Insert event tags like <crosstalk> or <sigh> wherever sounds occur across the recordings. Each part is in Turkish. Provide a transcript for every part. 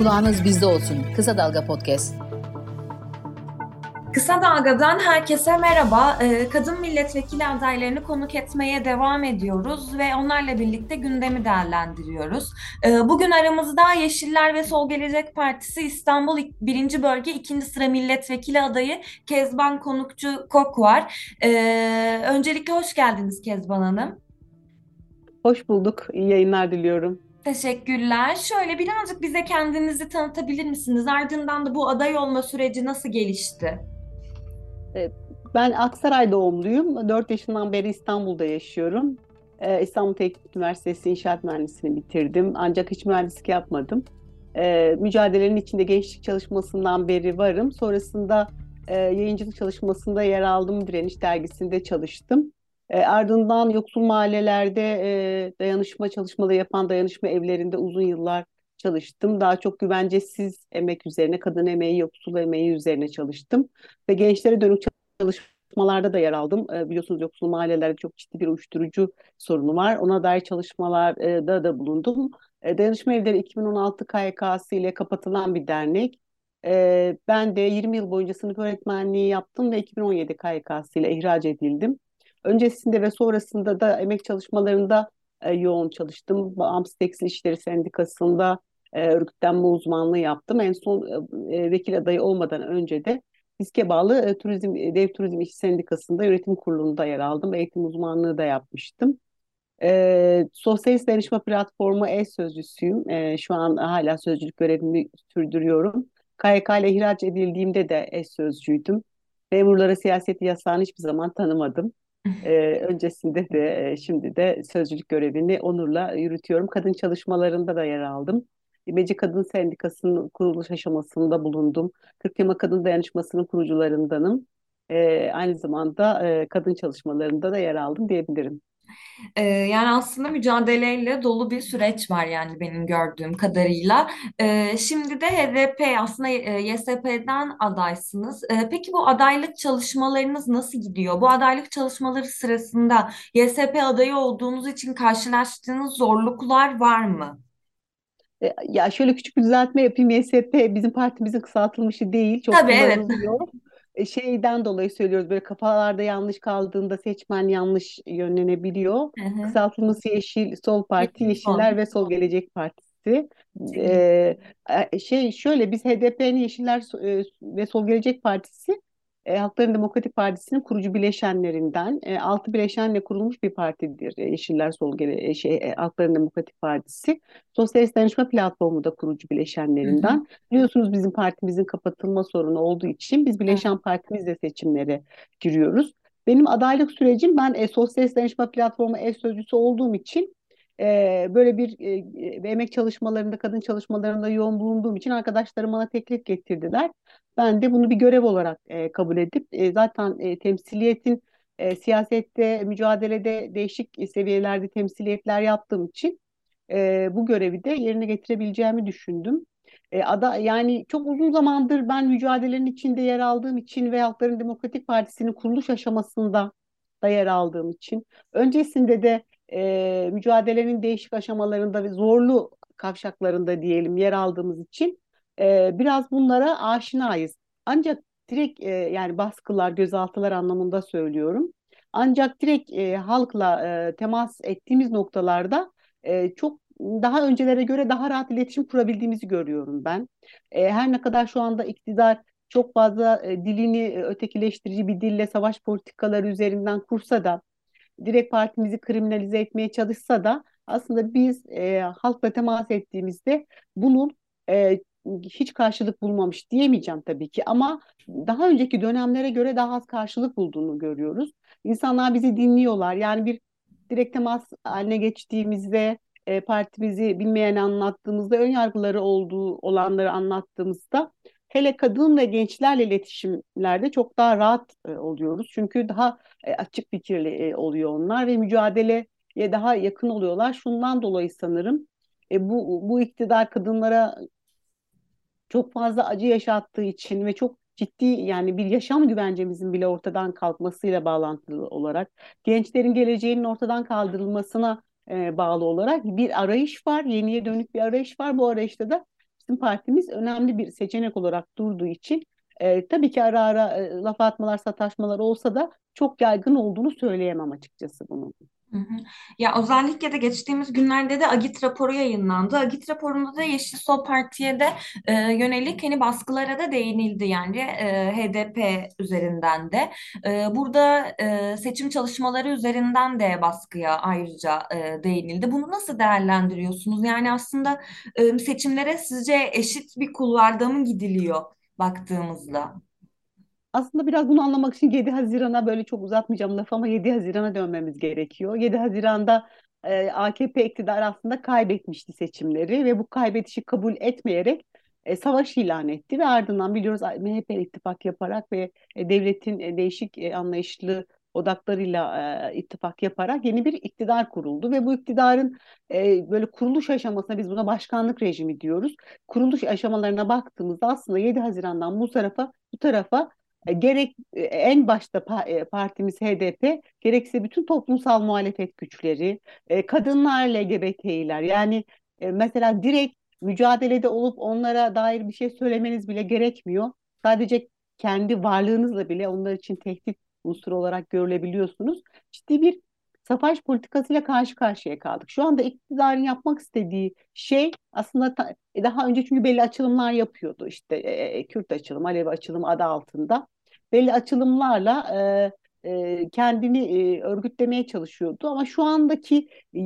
Kulağınız bizde olsun. Kısa Dalga Podcast. Kısa Dalga'dan herkese merhaba. Ee, kadın milletvekili adaylarını konuk etmeye devam ediyoruz ve onlarla birlikte gündemi değerlendiriyoruz. Ee, bugün aramızda Yeşiller ve Sol Gelecek Partisi İstanbul 1. Bölge 2. sıra milletvekili adayı Kezban Konukçu Kok var. Ee, öncelikle hoş geldiniz Kezban Hanım. Hoş bulduk. İyi yayınlar diliyorum. Teşekkürler. Şöyle birazcık bize kendinizi tanıtabilir misiniz? Ardından da bu aday olma süreci nasıl gelişti? Ee, ben Aksaray doğumluyum. 4 yaşından beri İstanbul'da yaşıyorum. Ee, İstanbul Teknik Üniversitesi İnşaat Mühendisliğini bitirdim. Ancak hiç mühendislik yapmadım. Ee, mücadelenin içinde gençlik çalışmasından beri varım. Sonrasında e, yayıncılık çalışmasında yer aldım. Direniş dergisinde çalıştım. Ardından yoksul mahallelerde e, dayanışma çalışmaları yapan dayanışma evlerinde uzun yıllar çalıştım. Daha çok güvencesiz emek üzerine, kadın emeği, yoksul emeği üzerine çalıştım. Ve gençlere dönük çalışmalarda da yer aldım. E, biliyorsunuz yoksul mahallelerde çok ciddi bir uyuşturucu sorunu var. Ona dair çalışmalarda da bulundum. E, Dayanışma Evleri 2016 KYK'sı ile kapatılan bir dernek. E, ben de 20 yıl boyunca sınıf öğretmenliği yaptım ve 2017 KYK'sı ile ihraç edildim. Öncesinde ve sonrasında da emek çalışmalarında e, yoğun çalıştım. Bağımsız Tekstil İşleri Sendikası'nda e, örgütlenme uzmanlığı yaptım. En son e, e, vekil adayı olmadan önce de Diske bağlı e, Turizm Dev Turizm İş Sendikası'nda yönetim kurulunda yer aldım. Eğitim uzmanlığı da yapmıştım. E, Sosyalist Danışma Platformu eş sözcüsüyüm. E, şu an hala sözcülük görevimi sürdürüyorum. KYK ile ihraç edildiğimde de eş sözcüydüm. Memurlara siyaset yasağını hiçbir zaman tanımadım. Ee, öncesinde de şimdi de sözcülük görevini onurla yürütüyorum. Kadın çalışmalarında da yer aldım. İmece Kadın Sendikası'nın kuruluş aşamasında bulundum. Kırk Kadın Dayanışması'nın kurucularındanım. Ee, aynı zamanda e, kadın çalışmalarında da yer aldım diyebilirim. Ee, yani aslında mücadeleyle dolu bir süreç var yani benim gördüğüm kadarıyla. Ee, şimdi de HDP aslında e, YSP'den adaysınız. Ee, peki bu adaylık çalışmalarınız nasıl gidiyor? Bu adaylık çalışmaları sırasında YSP adayı olduğunuz için karşılaştığınız zorluklar var mı? E, ya şöyle küçük bir düzeltme yapayım. YSP bizim partimizin kısaltılmışı değil. Çok Tabii evet. E, <laughs> şeyden dolayı söylüyoruz böyle kafalarda yanlış kaldığında seçmen yanlış yönlenebiliyor. Hı hı. Kısaltılması Yeşil Sol Parti, Yeşiller ve Sol Gelecek Partisi. Ee, şey şöyle biz HDP'nin Yeşiller ve Sol Gelecek Partisi e, Halkların Demokratik Partisi'nin kurucu bileşenlerinden e, altı bileşenle kurulmuş bir partidir. E, Yeşiller Sol Gele, e, şey e, Halkların Demokratik Partisi. Sosyalist Danışma Platformu da kurucu bileşenlerinden. Hı hı. Biliyorsunuz bizim partimizin kapatılma sorunu olduğu için biz bileşen partimizle seçimlere giriyoruz. Benim adaylık sürecim ben e, Sosyalist Danışma Platformu ev sözcüsü olduğum için e, böyle bir e, emek çalışmalarında, kadın çalışmalarında yoğun bulunduğum için arkadaşlarım bana teklif getirdiler. Ben de bunu bir görev olarak e, kabul edip e, zaten e, temsiliyetin e, siyasette, mücadelede değişik seviyelerde temsiliyetler yaptığım için e, bu görevi de yerine getirebileceğimi düşündüm. E, ada yani çok uzun zamandır ben mücadelenin içinde yer aldığım için ve Halkların Demokratik Partisi'nin kuruluş aşamasında da yer aldığım için öncesinde de e, mücadelenin değişik aşamalarında ve zorlu kavşaklarında diyelim yer aldığımız için e, biraz bunlara aşinayız. Ancak direkt e, yani baskılar, gözaltılar anlamında söylüyorum. Ancak direkt e, halkla e, temas ettiğimiz noktalarda e, çok daha öncelere göre daha rahat iletişim kurabildiğimizi görüyorum ben. E, her ne kadar şu anda iktidar çok fazla e, dilini ötekileştirici bir dille savaş politikaları üzerinden kursa da direkt partimizi kriminalize etmeye çalışsa da aslında biz e, halkla temas ettiğimizde bunun e, hiç karşılık bulmamış diyemeyeceğim tabii ki ama daha önceki dönemlere göre daha az karşılık bulduğunu görüyoruz. İnsanlar bizi dinliyorlar. Yani bir direkt temas haline geçtiğimizde e, partimizi bilmeyen anlattığımızda ön yargıları olduğu olanları anlattığımızda hele kadın ve gençlerle iletişimlerde çok daha rahat e, oluyoruz. Çünkü daha e, açık fikirli e, oluyor onlar ve mücadeleye daha yakın oluyorlar. Şundan dolayı sanırım e, bu bu iktidar kadınlara çok fazla acı yaşattığı için ve çok ciddi yani bir yaşam güvencemizin bile ortadan kalkmasıyla bağlantılı olarak gençlerin geleceğinin ortadan kaldırılmasına e, bağlı olarak bir arayış var. Yeniye dönük bir arayış var. Bu arayışta da bizim partimiz önemli bir seçenek olarak durduğu için e, tabii ki ara ara e, laf atmalar, sataşmalar olsa da çok yaygın olduğunu söyleyemem açıkçası bunun. Ya özellikle de geçtiğimiz günlerde de Agit raporu yayınlandı. Agit raporunda da Yeşil Sol Parti'ye de e, yönelik hani baskılara da değinildi yani e, HDP üzerinden de. E, burada e, seçim çalışmaları üzerinden de baskıya ayrıca e, değinildi. Bunu nasıl değerlendiriyorsunuz? Yani aslında e, seçimlere sizce eşit bir kulvarda mı gidiliyor baktığımızda? Aslında biraz bunu anlamak için 7 Haziran'a böyle çok uzatmayacağım lafı ama 7 Haziran'a dönmemiz gerekiyor. 7 Haziran'da e, AKP iktidarı aslında kaybetmişti seçimleri ve bu kaybedişi kabul etmeyerek e, savaş ilan etti ve ardından biliyoruz MHP ittifak yaparak ve e, devletin e, değişik e, anlayışlı odaklarıyla e, ittifak yaparak yeni bir iktidar kuruldu ve bu iktidarın e, böyle kuruluş aşamasına biz buna başkanlık rejimi diyoruz. Kuruluş aşamalarına baktığımızda aslında 7 Haziran'dan bu tarafa bu tarafa gerek e, en başta e, partimiz HDP, gerekse bütün toplumsal muhalefet güçleri, kadınlar, LGBT'ler yani mesela direkt mücadelede olup onlara dair bir şey söylemeniz bile gerekmiyor. Sadece kendi varlığınızla bile onlar için tehdit unsuru olarak görülebiliyorsunuz. Ciddi bir savaş politikasıyla karşı karşıya kaldık. Şu anda iktidarın yapmak istediği şey aslında ta, daha önce çünkü belli açılımlar yapıyordu. İşte e, Kürt açılım, Alevi açılım adı altında. Belli açılımlarla e, e, kendini e, örgütlemeye çalışıyordu. Ama şu andaki e,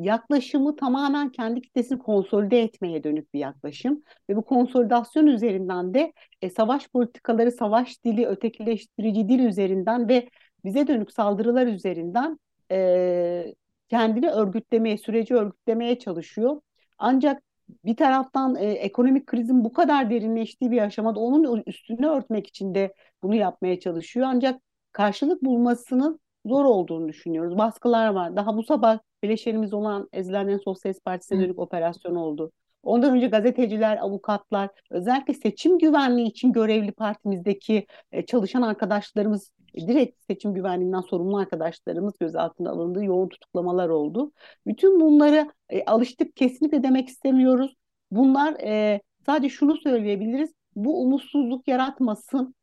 yaklaşımı tamamen kendi kitlesini konsolide etmeye dönük bir yaklaşım. Ve bu konsolidasyon üzerinden de e, savaş politikaları, savaş dili, ötekileştirici dil üzerinden ve bize dönük saldırılar üzerinden e, kendini örgütlemeye, süreci örgütlemeye çalışıyor. Ancak bir taraftan e, ekonomik krizin bu kadar derinleştiği bir aşamada onun üstünü örtmek için de bunu yapmaya çalışıyor. Ancak karşılık bulmasının zor olduğunu düşünüyoruz. Baskılar var. Daha bu sabah bileşenimiz olan Ezilenlerin Sosyalist Partisi'ne dönük operasyon oldu. Ondan önce gazeteciler, avukatlar, özellikle seçim güvenliği için görevli partimizdeki e, çalışan arkadaşlarımız direkt seçim güvenliğinden sorumlu arkadaşlarımız gözaltına alındı. Yoğun tutuklamalar oldu. Bütün bunları e, alıştık kesinlikle demek istemiyoruz. Bunlar e, sadece şunu söyleyebiliriz. Bu umutsuzluk yaratmasın.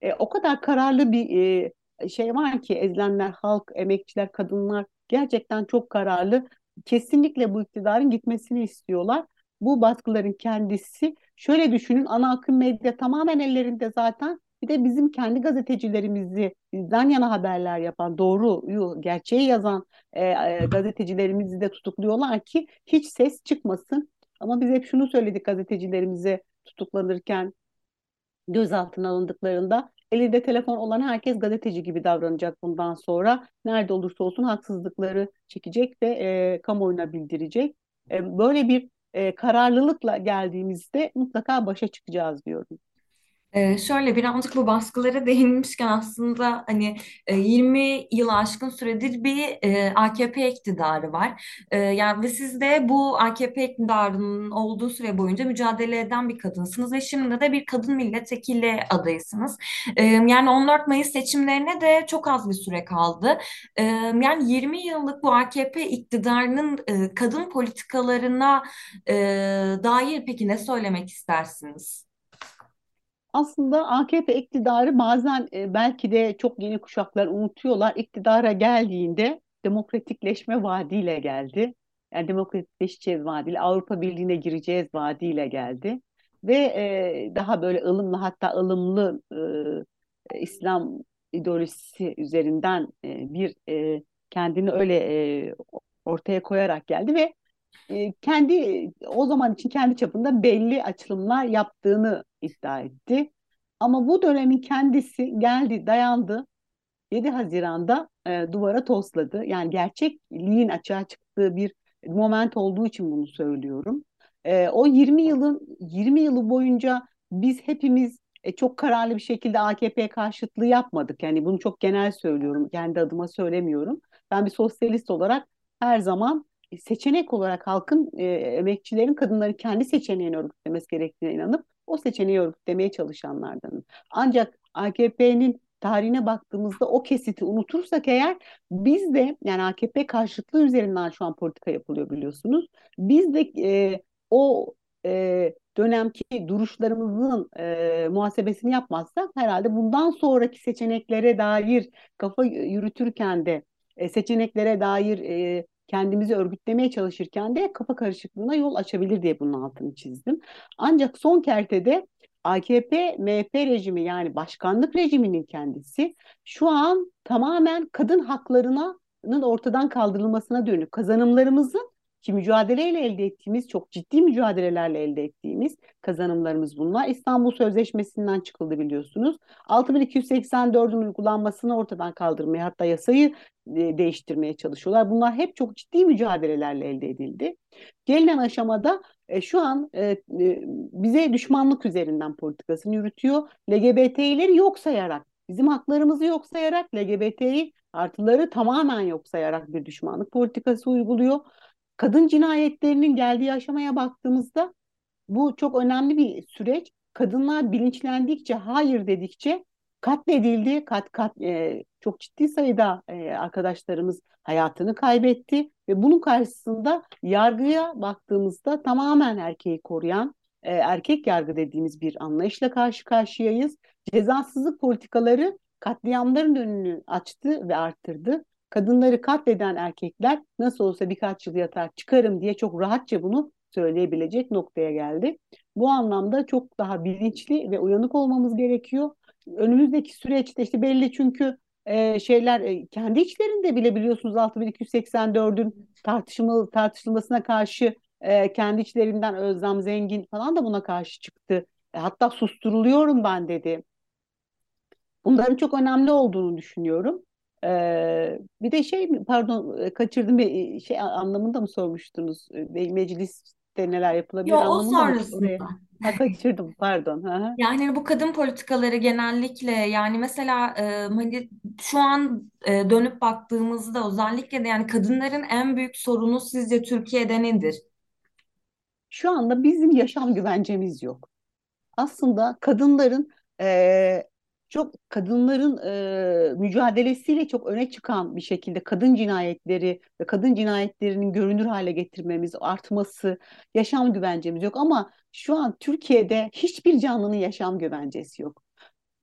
E, o kadar kararlı bir e, şey var ki ezilenler, halk, emekçiler, kadınlar gerçekten çok kararlı. Kesinlikle bu iktidarın gitmesini istiyorlar. Bu baskıların kendisi şöyle düşünün ana akım medya tamamen ellerinde zaten bir de bizim kendi gazetecilerimizi bizden yana haberler yapan, doğruyu, gerçeği yazan e, e, gazetecilerimizi de tutukluyorlar ki hiç ses çıkmasın. Ama biz hep şunu söyledik gazetecilerimize tutuklanırken, gözaltına alındıklarında elinde telefon olan herkes gazeteci gibi davranacak bundan sonra. Nerede olursa olsun haksızlıkları çekecek ve e, kamuoyuna bildirecek. E, böyle bir e, kararlılıkla geldiğimizde mutlaka başa çıkacağız diyorum. Ee, şöyle birazcık bu baskılara <laughs> değinmişken aslında hani 20 e, yıl aşkın süredir bir e, AKP iktidarı var. E, yani ve siz de bu AKP iktidarının olduğu süre boyunca mücadele eden bir kadınsınız ve şimdi de bir kadın milletvekili adayısınız. E, yani 14 Mayıs seçimlerine de çok az bir süre kaldı. E, yani 20 yıllık bu AKP iktidarının e, kadın politikalarına e, dair peki ne söylemek istersiniz? Aslında AKP iktidarı bazen e, belki de çok yeni kuşaklar unutuyorlar. İktidara geldiğinde demokratikleşme vaadiyle geldi. Yani demokratikleşeceğiz vaadiyle, Avrupa Birliği'ne gireceğiz vaadiyle geldi. Ve e, daha böyle ılımlı hatta ılımlı e, İslam ideolojisi üzerinden e, bir e, kendini öyle e, ortaya koyarak geldi ve e, kendi o zaman için kendi çapında belli açılımlar yaptığını iddia etti. Ama bu dönemin kendisi geldi, dayandı. 7 Haziran'da e, duvara tosladı. Yani gerçekliğin açığa çıktığı bir moment olduğu için bunu söylüyorum. E, o 20 yılın 20 yılı boyunca biz hepimiz e, çok kararlı bir şekilde AKP karşıtlığı yapmadık. Yani bunu çok genel söylüyorum. Kendi adıma söylemiyorum. Ben bir sosyalist olarak her zaman seçenek olarak halkın, e, emekçilerin, kadınların kendi seçeneğini örgütlemesi gerektiğine inanıp o seçeneği örgütlemeye çalışanlardanım. Ancak AKP'nin tarihine baktığımızda o kesiti unutursak eğer biz de yani AKP karşıtlığı üzerinden şu an politika yapılıyor biliyorsunuz. Biz de e, o e, dönemki duruşlarımızın e, muhasebesini yapmazsak herhalde bundan sonraki seçeneklere dair kafa yürütürken de e, seçeneklere dair e, kendimizi örgütlemeye çalışırken de kafa karışıklığına yol açabilir diye bunun altını çizdim. Ancak son kertede AKP MHP rejimi yani başkanlık rejiminin kendisi şu an tamamen kadın haklarının ortadan kaldırılmasına dönük kazanımlarımızın ki mücadeleyle elde ettiğimiz, çok ciddi mücadelelerle elde ettiğimiz kazanımlarımız bunlar. İstanbul Sözleşmesi'nden çıkıldı biliyorsunuz. 6284'ün uygulanmasını ortadan kaldırmaya hatta yasayı e, değiştirmeye çalışıyorlar. Bunlar hep çok ciddi mücadelelerle elde edildi. Gelinen aşamada e, şu an e, e, bize düşmanlık üzerinden politikasını yürütüyor. LGBT'leri yok sayarak, bizim haklarımızı yok sayarak LGBT'yi artıları tamamen yok sayarak bir düşmanlık politikası uyguluyor kadın cinayetlerinin geldiği aşamaya baktığımızda bu çok önemli bir süreç. Kadınlar bilinçlendikçe, hayır dedikçe katledildi. Kat kat e, çok ciddi sayıda e, arkadaşlarımız hayatını kaybetti ve bunun karşısında yargıya baktığımızda tamamen erkeği koruyan e, erkek yargı dediğimiz bir anlayışla karşı karşıyayız. Cezasızlık politikaları katliamların önünü açtı ve arttırdı kadınları katleden erkekler nasıl olsa birkaç yıl yatar çıkarım diye çok rahatça bunu söyleyebilecek noktaya geldi. Bu anlamda çok daha bilinçli ve uyanık olmamız gerekiyor. Önümüzdeki süreçte işte belli çünkü e, şeyler e, kendi içlerinde bile biliyorsunuz 6284'ün tartışmalı tartışılmasına karşı e, kendi içlerinden Özlem Zengin falan da buna karşı çıktı. E, hatta susturuluyorum ben dedi. Bunların çok önemli olduğunu düşünüyorum. Ee, bir de şey pardon kaçırdım bir şey anlamında mı sormuştunuz? Mecliste neler yapılabilir Yo, o anlamında mı? sonrasında. Ha, kaçırdım pardon. Yani hani bu kadın politikaları genellikle yani mesela e, hani şu an e, dönüp baktığımızda özellikle de yani kadınların en büyük sorunu sizce Türkiye'de nedir? Şu anda bizim yaşam güvencemiz yok. Aslında kadınların e, çok kadınların e, mücadelesiyle çok öne çıkan bir şekilde kadın cinayetleri ve kadın cinayetlerinin görünür hale getirmemiz, artması, yaşam güvencemiz yok. Ama şu an Türkiye'de hiçbir canlının yaşam güvencesi yok.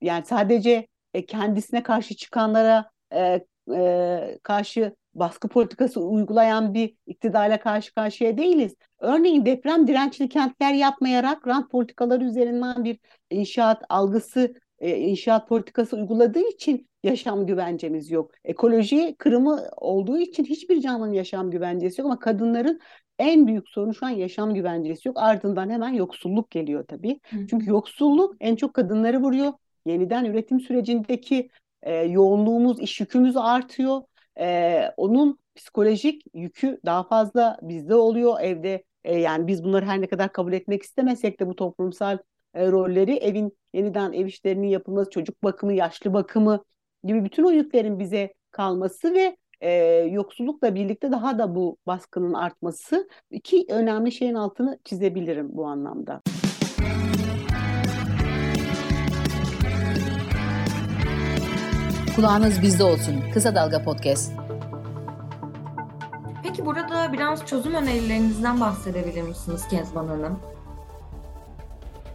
Yani sadece e, kendisine karşı çıkanlara e, e, karşı baskı politikası uygulayan bir iktidarla karşı karşıya değiliz. Örneğin deprem dirençli kentler yapmayarak rant politikaları üzerinden bir inşaat algısı e, inşaat politikası uyguladığı için yaşam güvencemiz yok. Ekoloji kırımı olduğu için hiçbir canlının yaşam güvencesi yok ama kadınların en büyük sorunu şu an yaşam güvencesi yok. Ardından hemen yoksulluk geliyor tabii. Hı. Çünkü yoksulluk en çok kadınları vuruyor. Yeniden üretim sürecindeki e, yoğunluğumuz, iş yükümüz artıyor. E, onun psikolojik yükü daha fazla bizde oluyor evde. E, yani biz bunları her ne kadar kabul etmek istemesek de bu toplumsal e, rolleri evin yeniden ev işlerinin yapılması, çocuk bakımı, yaşlı bakımı gibi bütün o yüklerin bize kalması ve e, yoksullukla birlikte daha da bu baskının artması iki önemli şeyin altını çizebilirim bu anlamda. Kulağınız bizde olsun. Kısa Dalga Podcast. Peki burada biraz çözüm önerilerinizden bahsedebilir misiniz Kezban Hanım?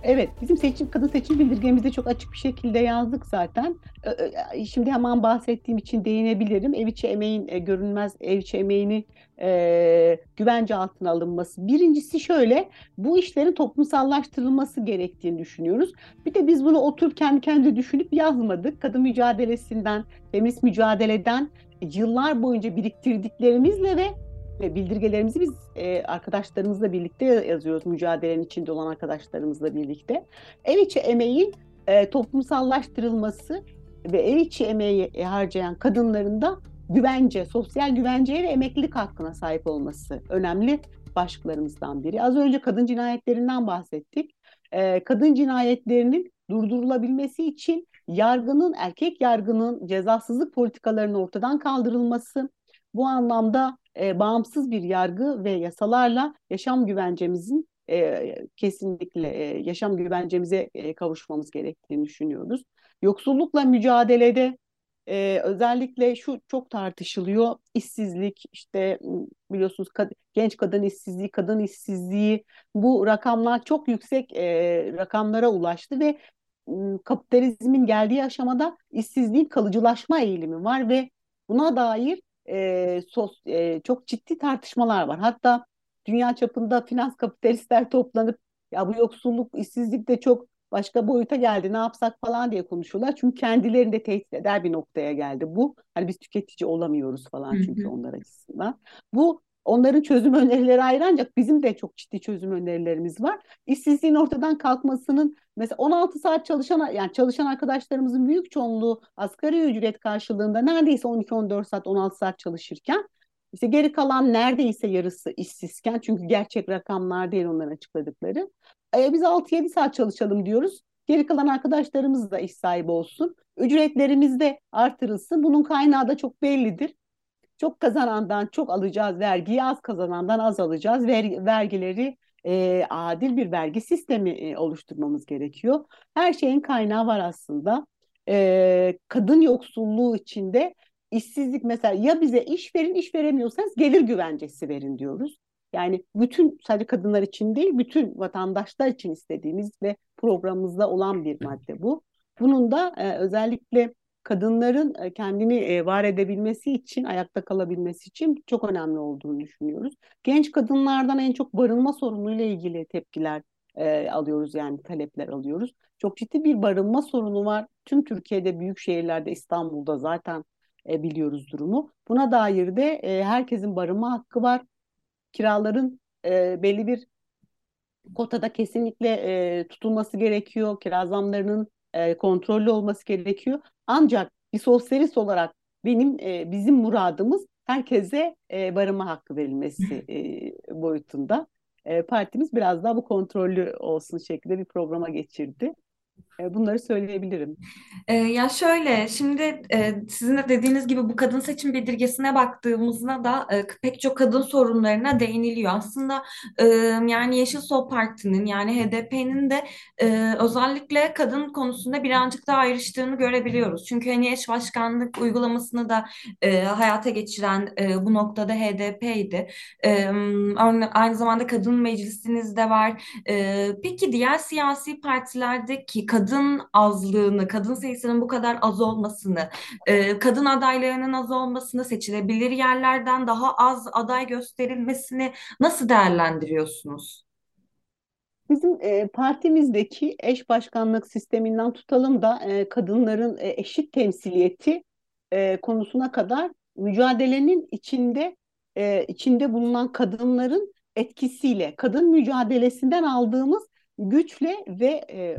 Evet, bizim seçim kadın seçim bildirgemizde çok açık bir şekilde yazdık zaten. Şimdi hemen bahsettiğim için değinebilirim. Ev içi emeğin e, görünmez ev içi emeğini e, güvence altına alınması. Birincisi şöyle, bu işlerin toplumsallaştırılması gerektiğini düşünüyoruz. Bir de biz bunu oturup kendi kendine düşünüp yazmadık. Kadın mücadelesinden, feminist mücadeleden yıllar boyunca biriktirdiklerimizle ve ve bildirgelerimizi biz e, arkadaşlarımızla birlikte yazıyoruz. Mücadelenin içinde olan arkadaşlarımızla birlikte. Ev içi emeğin e, toplumsallaştırılması ve ev içi emeği harcayan kadınların da güvence, sosyal güvenceye ve emeklilik hakkına sahip olması önemli başlıklarımızdan biri. Az önce kadın cinayetlerinden bahsettik. E, kadın cinayetlerinin durdurulabilmesi için yargının, erkek yargının cezasızlık politikalarının ortadan kaldırılması, bu anlamda e, bağımsız bir yargı ve yasalarla yaşam güvencemizin e, kesinlikle e, yaşam güvencemize e, kavuşmamız gerektiğini düşünüyoruz. Yoksullukla mücadelede e, özellikle şu çok tartışılıyor. İşsizlik işte biliyorsunuz kad genç kadın işsizliği, kadın işsizliği bu rakamlar çok yüksek e, rakamlara ulaştı ve kapitalizmin geldiği aşamada işsizliğin kalıcılaşma eğilimi var ve buna dair e, sos, e, çok ciddi tartışmalar var. Hatta dünya çapında finans kapitalistler toplanıp ya bu yoksulluk, işsizlik de çok başka boyuta geldi ne yapsak falan diye konuşuyorlar. Çünkü kendilerini de tehdit eder bir noktaya geldi. Bu hani biz tüketici olamıyoruz falan çünkü onlar açısından. Bu onların çözüm önerileri ayrı ancak bizim de çok ciddi çözüm önerilerimiz var. İşsizliğin ortadan kalkmasının mesela 16 saat çalışan yani çalışan arkadaşlarımızın büyük çoğunluğu asgari ücret karşılığında neredeyse 12-14 saat 16 saat çalışırken işte geri kalan neredeyse yarısı işsizken çünkü gerçek rakamlar değil onların açıkladıkları. E, biz 6-7 saat çalışalım diyoruz. Geri kalan arkadaşlarımız da iş sahibi olsun. Ücretlerimiz de artırılsın. Bunun kaynağı da çok bellidir. Çok kazanandan çok alacağız vergiyi, az kazanandan az alacağız. Ver, vergileri e, adil bir vergi sistemi e, oluşturmamız gerekiyor. Her şeyin kaynağı var aslında. E, kadın yoksulluğu içinde işsizlik mesela ya bize iş verin, iş veremiyorsanız gelir güvencesi verin diyoruz. Yani bütün sadece kadınlar için değil, bütün vatandaşlar için istediğimiz ve programımızda olan bir <clears throat> madde bu. Bunun da e, özellikle kadınların e, kendini e, var edebilmesi için, ayakta kalabilmesi için çok önemli olduğunu düşünüyoruz. Genç kadınlardan en çok barınma sorunuyla ilgili tepkiler e, alıyoruz yani talepler alıyoruz. Çok ciddi bir barınma sorunu var. Tüm Türkiye'de büyük şehirlerde İstanbul'da zaten e, biliyoruz durumu. Buna dair de e, herkesin barınma hakkı var. Kiraların e, belli bir kotada kesinlikle e, tutulması gerekiyor. Kira zamlarının e, kontrollü olması gerekiyor. Ancak bir sosyalist olarak benim e, bizim muradımız herkese e, barınma hakkı verilmesi <laughs> e, boyutunda. E, partimiz biraz daha bu kontrollü olsun şeklinde bir programa geçirdi. E, bunları söyleyebilirim. E, ya şöyle, şimdi e, sizin de dediğiniz gibi bu kadın seçim bildirgesine baktığımızda da pek çok kadın sorunlarına değiniliyor. Aslında yani Yeşil Sol Parti'nin yani HDP'nin de özellikle kadın konusunda birazcık daha ayrıştığını görebiliyoruz. Çünkü hani eş başkanlık uygulamasını da hayata geçiren bu noktada HDP'ydi. Aynı zamanda kadın meclisiniz de var. Peki diğer siyasi partilerdeki kadın azlığını, kadın sayısının bu kadar az olmasını, e, kadın adaylarının az olmasını, seçilebilir yerlerden daha az aday gösterilmesini nasıl değerlendiriyorsunuz? Bizim e, partimizdeki eş başkanlık sisteminden tutalım da e, kadınların e, eşit temsiliyeti e, konusuna kadar mücadelenin içinde e, içinde bulunan kadınların etkisiyle, kadın mücadelesinden aldığımız güçle ve e,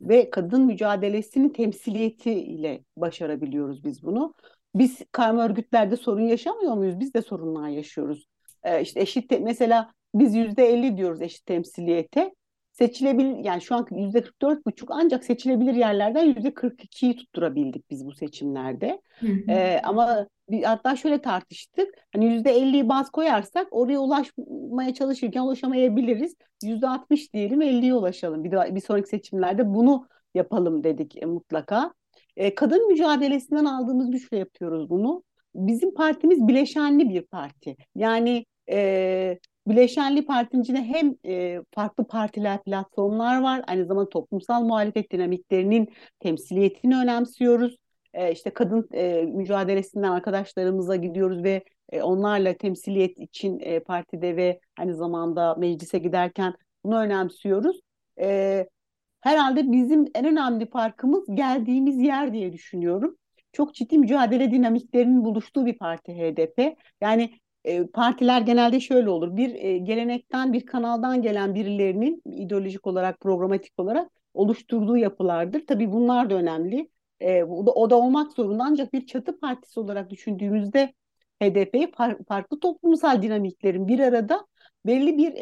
ve kadın mücadelesinin temsiliyetiyle başarabiliyoruz biz bunu. Biz karma örgütlerde sorun yaşamıyor muyuz? Biz de sorunlar yaşıyoruz. Ee, işte eşit mesela biz yüzde elli diyoruz eşit temsiliyete. Seçilebilir yani şu an yüzde kırk dört buçuk ancak seçilebilir yerlerden yüzde kırk ikiyi tutturabildik biz bu seçimlerde. Hı hı. Ee, ama bir, hatta şöyle tartıştık. Hani yüzde elliyi baz koyarsak oraya ulaşmaya çalışırken ulaşamayabiliriz. Yüzde altmış diyelim elliye ulaşalım. Bir, de, bir sonraki seçimlerde bunu yapalım dedik e, mutlaka. E, kadın mücadelesinden aldığımız güçle yapıyoruz bunu. Bizim partimiz bileşenli bir parti. Yani e, bileşenli partinin içinde hem e, farklı partiler, platformlar var. Aynı zamanda toplumsal muhalefet dinamiklerinin temsiliyetini önemsiyoruz e, işte kadın e, mücadelesinden arkadaşlarımıza gidiyoruz ve e, onlarla temsiliyet için e, partide ve aynı zamanda meclise giderken bunu önemsiyoruz. E, herhalde bizim en önemli farkımız geldiğimiz yer diye düşünüyorum. Çok ciddi mücadele dinamiklerinin buluştuğu bir parti HDP. Yani partiler genelde şöyle olur. Bir gelenekten, bir kanaldan gelen birilerinin ideolojik olarak, programatik olarak oluşturduğu yapılardır. Tabii bunlar da önemli. O, da, olmak zorunda ancak bir çatı partisi olarak düşündüğümüzde HDP far, farklı toplumsal dinamiklerin bir arada belli bir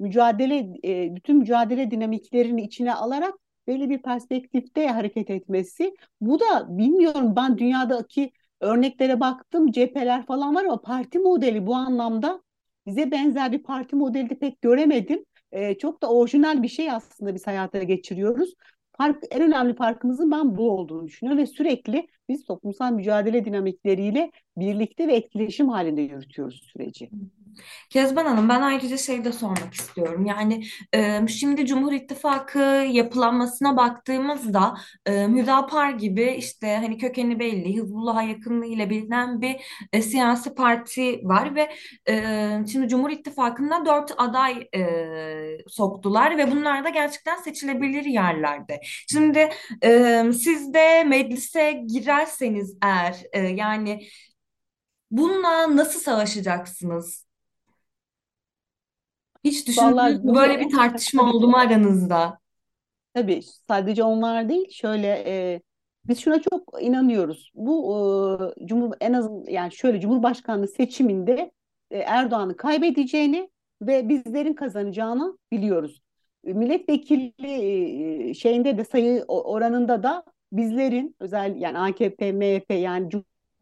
mücadele, bütün mücadele dinamiklerini içine alarak belli bir perspektifte hareket etmesi. Bu da bilmiyorum ben dünyadaki örneklere baktım cepheler falan var ama parti modeli bu anlamda bize benzer bir parti modeli de pek göremedim. E, çok da orijinal bir şey aslında biz hayata geçiriyoruz fark, en önemli farkımızın ben bu olduğunu düşünüyorum ve sürekli biz toplumsal mücadele dinamikleriyle birlikte ve etkileşim halinde yürütüyoruz süreci. Kezban Hanım ben ayrıca şey de sormak istiyorum. Yani e, şimdi Cumhur İttifakı yapılanmasına baktığımızda e, Hüdapar gibi işte hani kökeni belli Hizbullah'a yakınlığı ile bilinen bir e, siyasi parti var ve e, şimdi Cumhur İttifakı'nda dört aday e, soktular ve bunlar da gerçekten seçilebilir yerlerde. Şimdi e, siz de meclise girerseniz eğer e, yani Bununla nasıl savaşacaksınız? Hiç düşündünüz mü? Böyle bir tartışma oldu mu aranızda? Tabii sadece onlar değil şöyle e, biz şuna çok inanıyoruz. Bu e, Cumhur en azından yani şöyle Cumhurbaşkanlığı seçiminde e, Erdoğan'ı kaybedeceğini ve bizlerin kazanacağını biliyoruz. E, Milletvekili e, şeyinde de sayı oranında da bizlerin özel yani AKP, MHP yani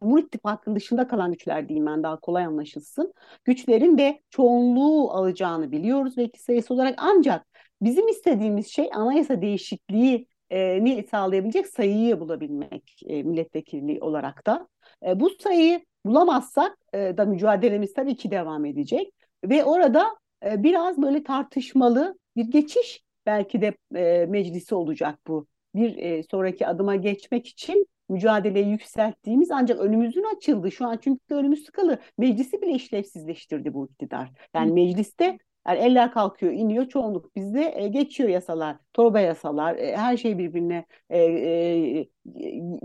Cumhur İttifakı'nın dışında kalan güçler diyeyim ben daha kolay anlaşılsın. Güçlerin de çoğunluğu alacağını biliyoruz vekil sayısı olarak ancak bizim istediğimiz şey anayasa değişikliği e, ni sağlayabilecek sayıyı bulabilmek e, milletvekilliği olarak da. E, bu sayıyı bulamazsak e, da mücadelemiz tabii ki devam edecek ve orada e, biraz böyle tartışmalı bir geçiş belki de e, meclisi olacak bu. Bir e, sonraki adıma geçmek için mücadeleyi yükselttiğimiz ancak önümüzün açıldı. Şu an çünkü önümüz sıkılı. Meclisi bile işlevsizleştirdi bu iktidar. Yani mecliste yani eller kalkıyor, iniyor çoğunluk bizde e, geçiyor yasalar, torba yasalar, e, her şey birbirine e, e,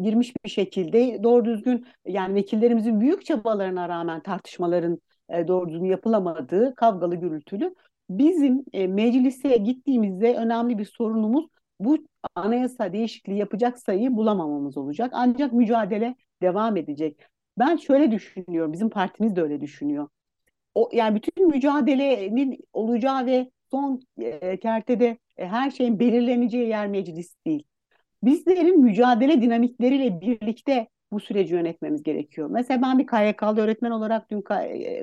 girmiş bir şekilde doğru düzgün yani vekillerimizin büyük çabalarına rağmen tartışmaların e, doğru düzgün yapılamadığı kavgalı gürültülü bizim e, meclise gittiğimizde önemli bir sorunumuz bu anayasa değişikliği yapacak sayıyı bulamamamız olacak. Ancak mücadele devam edecek. Ben şöyle düşünüyorum, bizim partimiz de öyle düşünüyor. O, yani bütün mücadelenin olacağı ve son e, kertede e, her şeyin belirleneceği yer meclis değil. Bizlerin mücadele dinamikleriyle birlikte bu süreci yönetmemiz gerekiyor. Mesela ben bir KYK'lı öğretmen olarak dün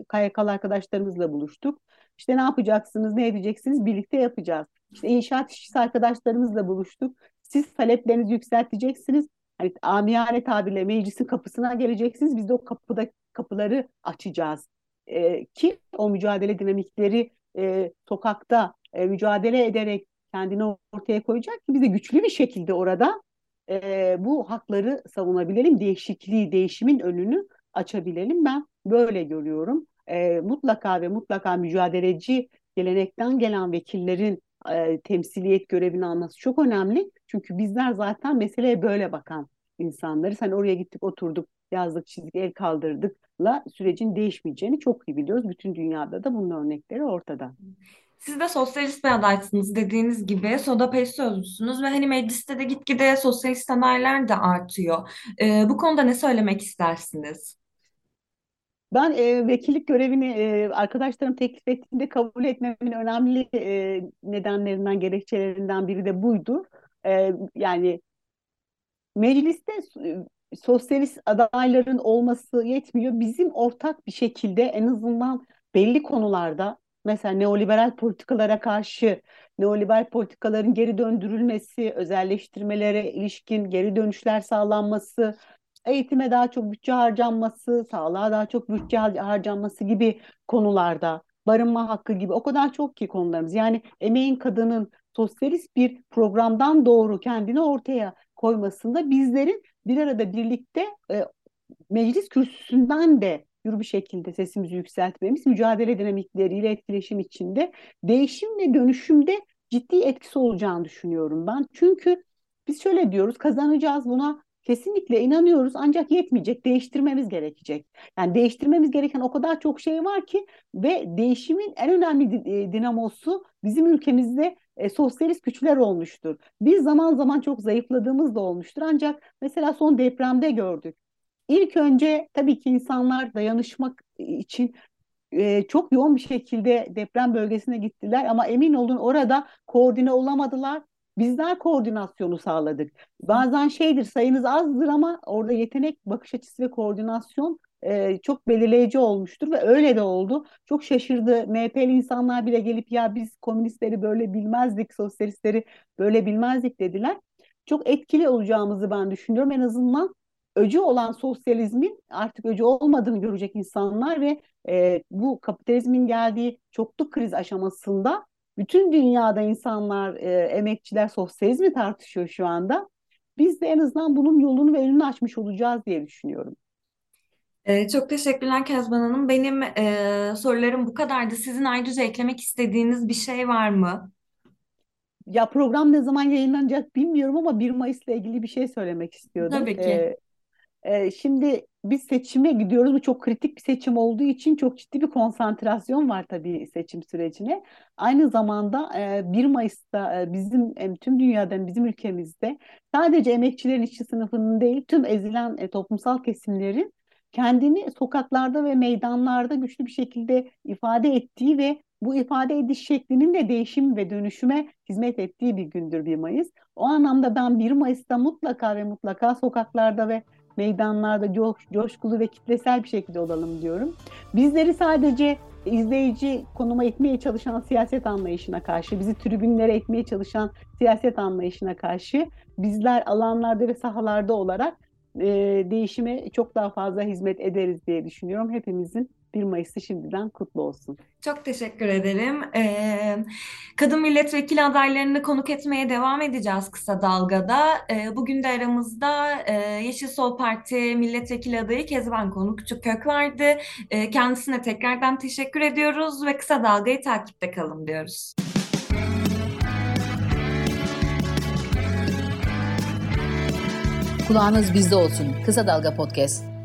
KYK'lı arkadaşlarımızla buluştuk. İşte ne yapacaksınız, ne edeceksiniz birlikte yapacağız. İşte inşaat işçisi arkadaşlarımızla buluştuk. Siz taleplerinizi yükselteceksiniz. Hani amiyane tabirle meclisin kapısına geleceksiniz. Biz de o kapıda kapıları açacağız. E, ki o mücadele dinamikleri e, sokakta e, mücadele ederek kendini ortaya koyacak ki biz de güçlü bir şekilde orada e, bu hakları savunabilelim. Değişikliği, değişimin önünü açabilelim. Ben böyle görüyorum. E, mutlaka ve mutlaka mücadeleci gelenekten gelen vekillerin e, temsiliyet görevini alması çok önemli. Çünkü bizler zaten meseleye böyle bakan insanlarız. Hani oraya gittik oturduk yazdık çizdik el kaldırdıkla sürecin değişmeyeceğini çok iyi biliyoruz. Bütün dünyada da bunun örnekleri ortada. Siz de sosyalist bir adaysınız dediğiniz gibi. Soda Pes sözcüsünüz ve hani mecliste de gitgide sosyalist adaylar da artıyor. Ee, bu konuda ne söylemek istersiniz? Ben e, vekillik görevini e, arkadaşlarım teklif ettiğinde kabul etmemin önemli e, nedenlerinden, gerekçelerinden biri de buydu. E, yani mecliste sosyalist adayların olması yetmiyor. Bizim ortak bir şekilde en azından belli konularda mesela neoliberal politikalara karşı neoliberal politikaların geri döndürülmesi, özelleştirmelere ilişkin geri dönüşler sağlanması, eğitime daha çok bütçe harcanması, sağlığa daha çok bütçe harcanması gibi konularda, barınma hakkı gibi o kadar çok ki konularımız. Yani emeğin kadının sosyalist bir programdan doğru kendini ortaya koymasında bizlerin bir arada birlikte e, meclis kürsüsünden de yürü bir şekilde sesimizi yükseltmemiz, mücadele dinamikleriyle etkileşim içinde değişim ve dönüşümde ciddi etkisi olacağını düşünüyorum ben. Çünkü biz şöyle diyoruz, kazanacağız buna Kesinlikle inanıyoruz ancak yetmeyecek, değiştirmemiz gerekecek. Yani değiştirmemiz gereken o kadar çok şey var ki ve değişimin en önemli e, dinamosu bizim ülkemizde e, sosyalist güçler olmuştur. Biz zaman zaman çok zayıfladığımız da olmuştur ancak mesela son depremde gördük. İlk önce tabii ki insanlar dayanışmak için e, çok yoğun bir şekilde deprem bölgesine gittiler ama emin olun orada koordine olamadılar Bizler koordinasyonu sağladık. Bazen şeydir sayınız azdır ama orada yetenek, bakış açısı ve koordinasyon e, çok belirleyici olmuştur ve öyle de oldu. Çok şaşırdı. MHP'li insanlar bile gelip ya biz komünistleri böyle bilmezdik, sosyalistleri böyle bilmezdik dediler. çok etkili olacağımızı ben düşünüyorum. En azından öcü olan sosyalizmin artık öcü olmadığını görecek insanlar ve e, bu kapitalizmin geldiği çoklu kriz aşamasında bütün dünyada insanlar, e, emekçiler sosyalizmi tartışıyor şu anda. Biz de en azından bunun yolunu ve önünü açmış olacağız diye düşünüyorum. Ee, çok teşekkürler Kezban Hanım. Benim e, sorularım bu kadardı. Sizin ayrıca eklemek istediğiniz bir şey var mı? Ya program ne zaman yayınlanacak bilmiyorum ama 1 Mayıs ile ilgili bir şey söylemek istiyordum. Tabii ki. Ee, e, şimdi biz seçime gidiyoruz. Bu çok kritik bir seçim olduğu için çok ciddi bir konsantrasyon var tabii seçim sürecine. Aynı zamanda e, 1 Mayıs'ta e, bizim tüm dünyadan bizim ülkemizde sadece emekçilerin işçi sınıfının değil tüm ezilen e, toplumsal kesimlerin kendini sokaklarda ve meydanlarda güçlü bir şekilde ifade ettiği ve bu ifade ediş şeklinin de değişim ve dönüşüme hizmet ettiği bir gündür 1 Mayıs. O anlamda ben 1 Mayıs'ta mutlaka ve mutlaka sokaklarda ve meydanlarda coş, coşkulu ve kitlesel bir şekilde olalım diyorum. Bizleri sadece izleyici konuma etmeye çalışan siyaset anlayışına karşı, bizi tribünlere etmeye çalışan siyaset anlayışına karşı bizler alanlarda ve sahalarda olarak e, değişime çok daha fazla hizmet ederiz diye düşünüyorum. Hepimizin 1 Mayıs'ı şimdiden kutlu olsun. Çok teşekkür ederim. Ee, kadın milletvekili adaylarını konuk etmeye devam edeceğiz kısa dalgada. Ee, bugün de aramızda e, Yeşil Sol Parti milletvekili adayı Kezban Konukçu Kök vardı. Ee, kendisine tekrardan teşekkür ediyoruz ve kısa dalgayı takipte kalın diyoruz. Kulağınız bizde olsun. Kısa Dalga Podcast.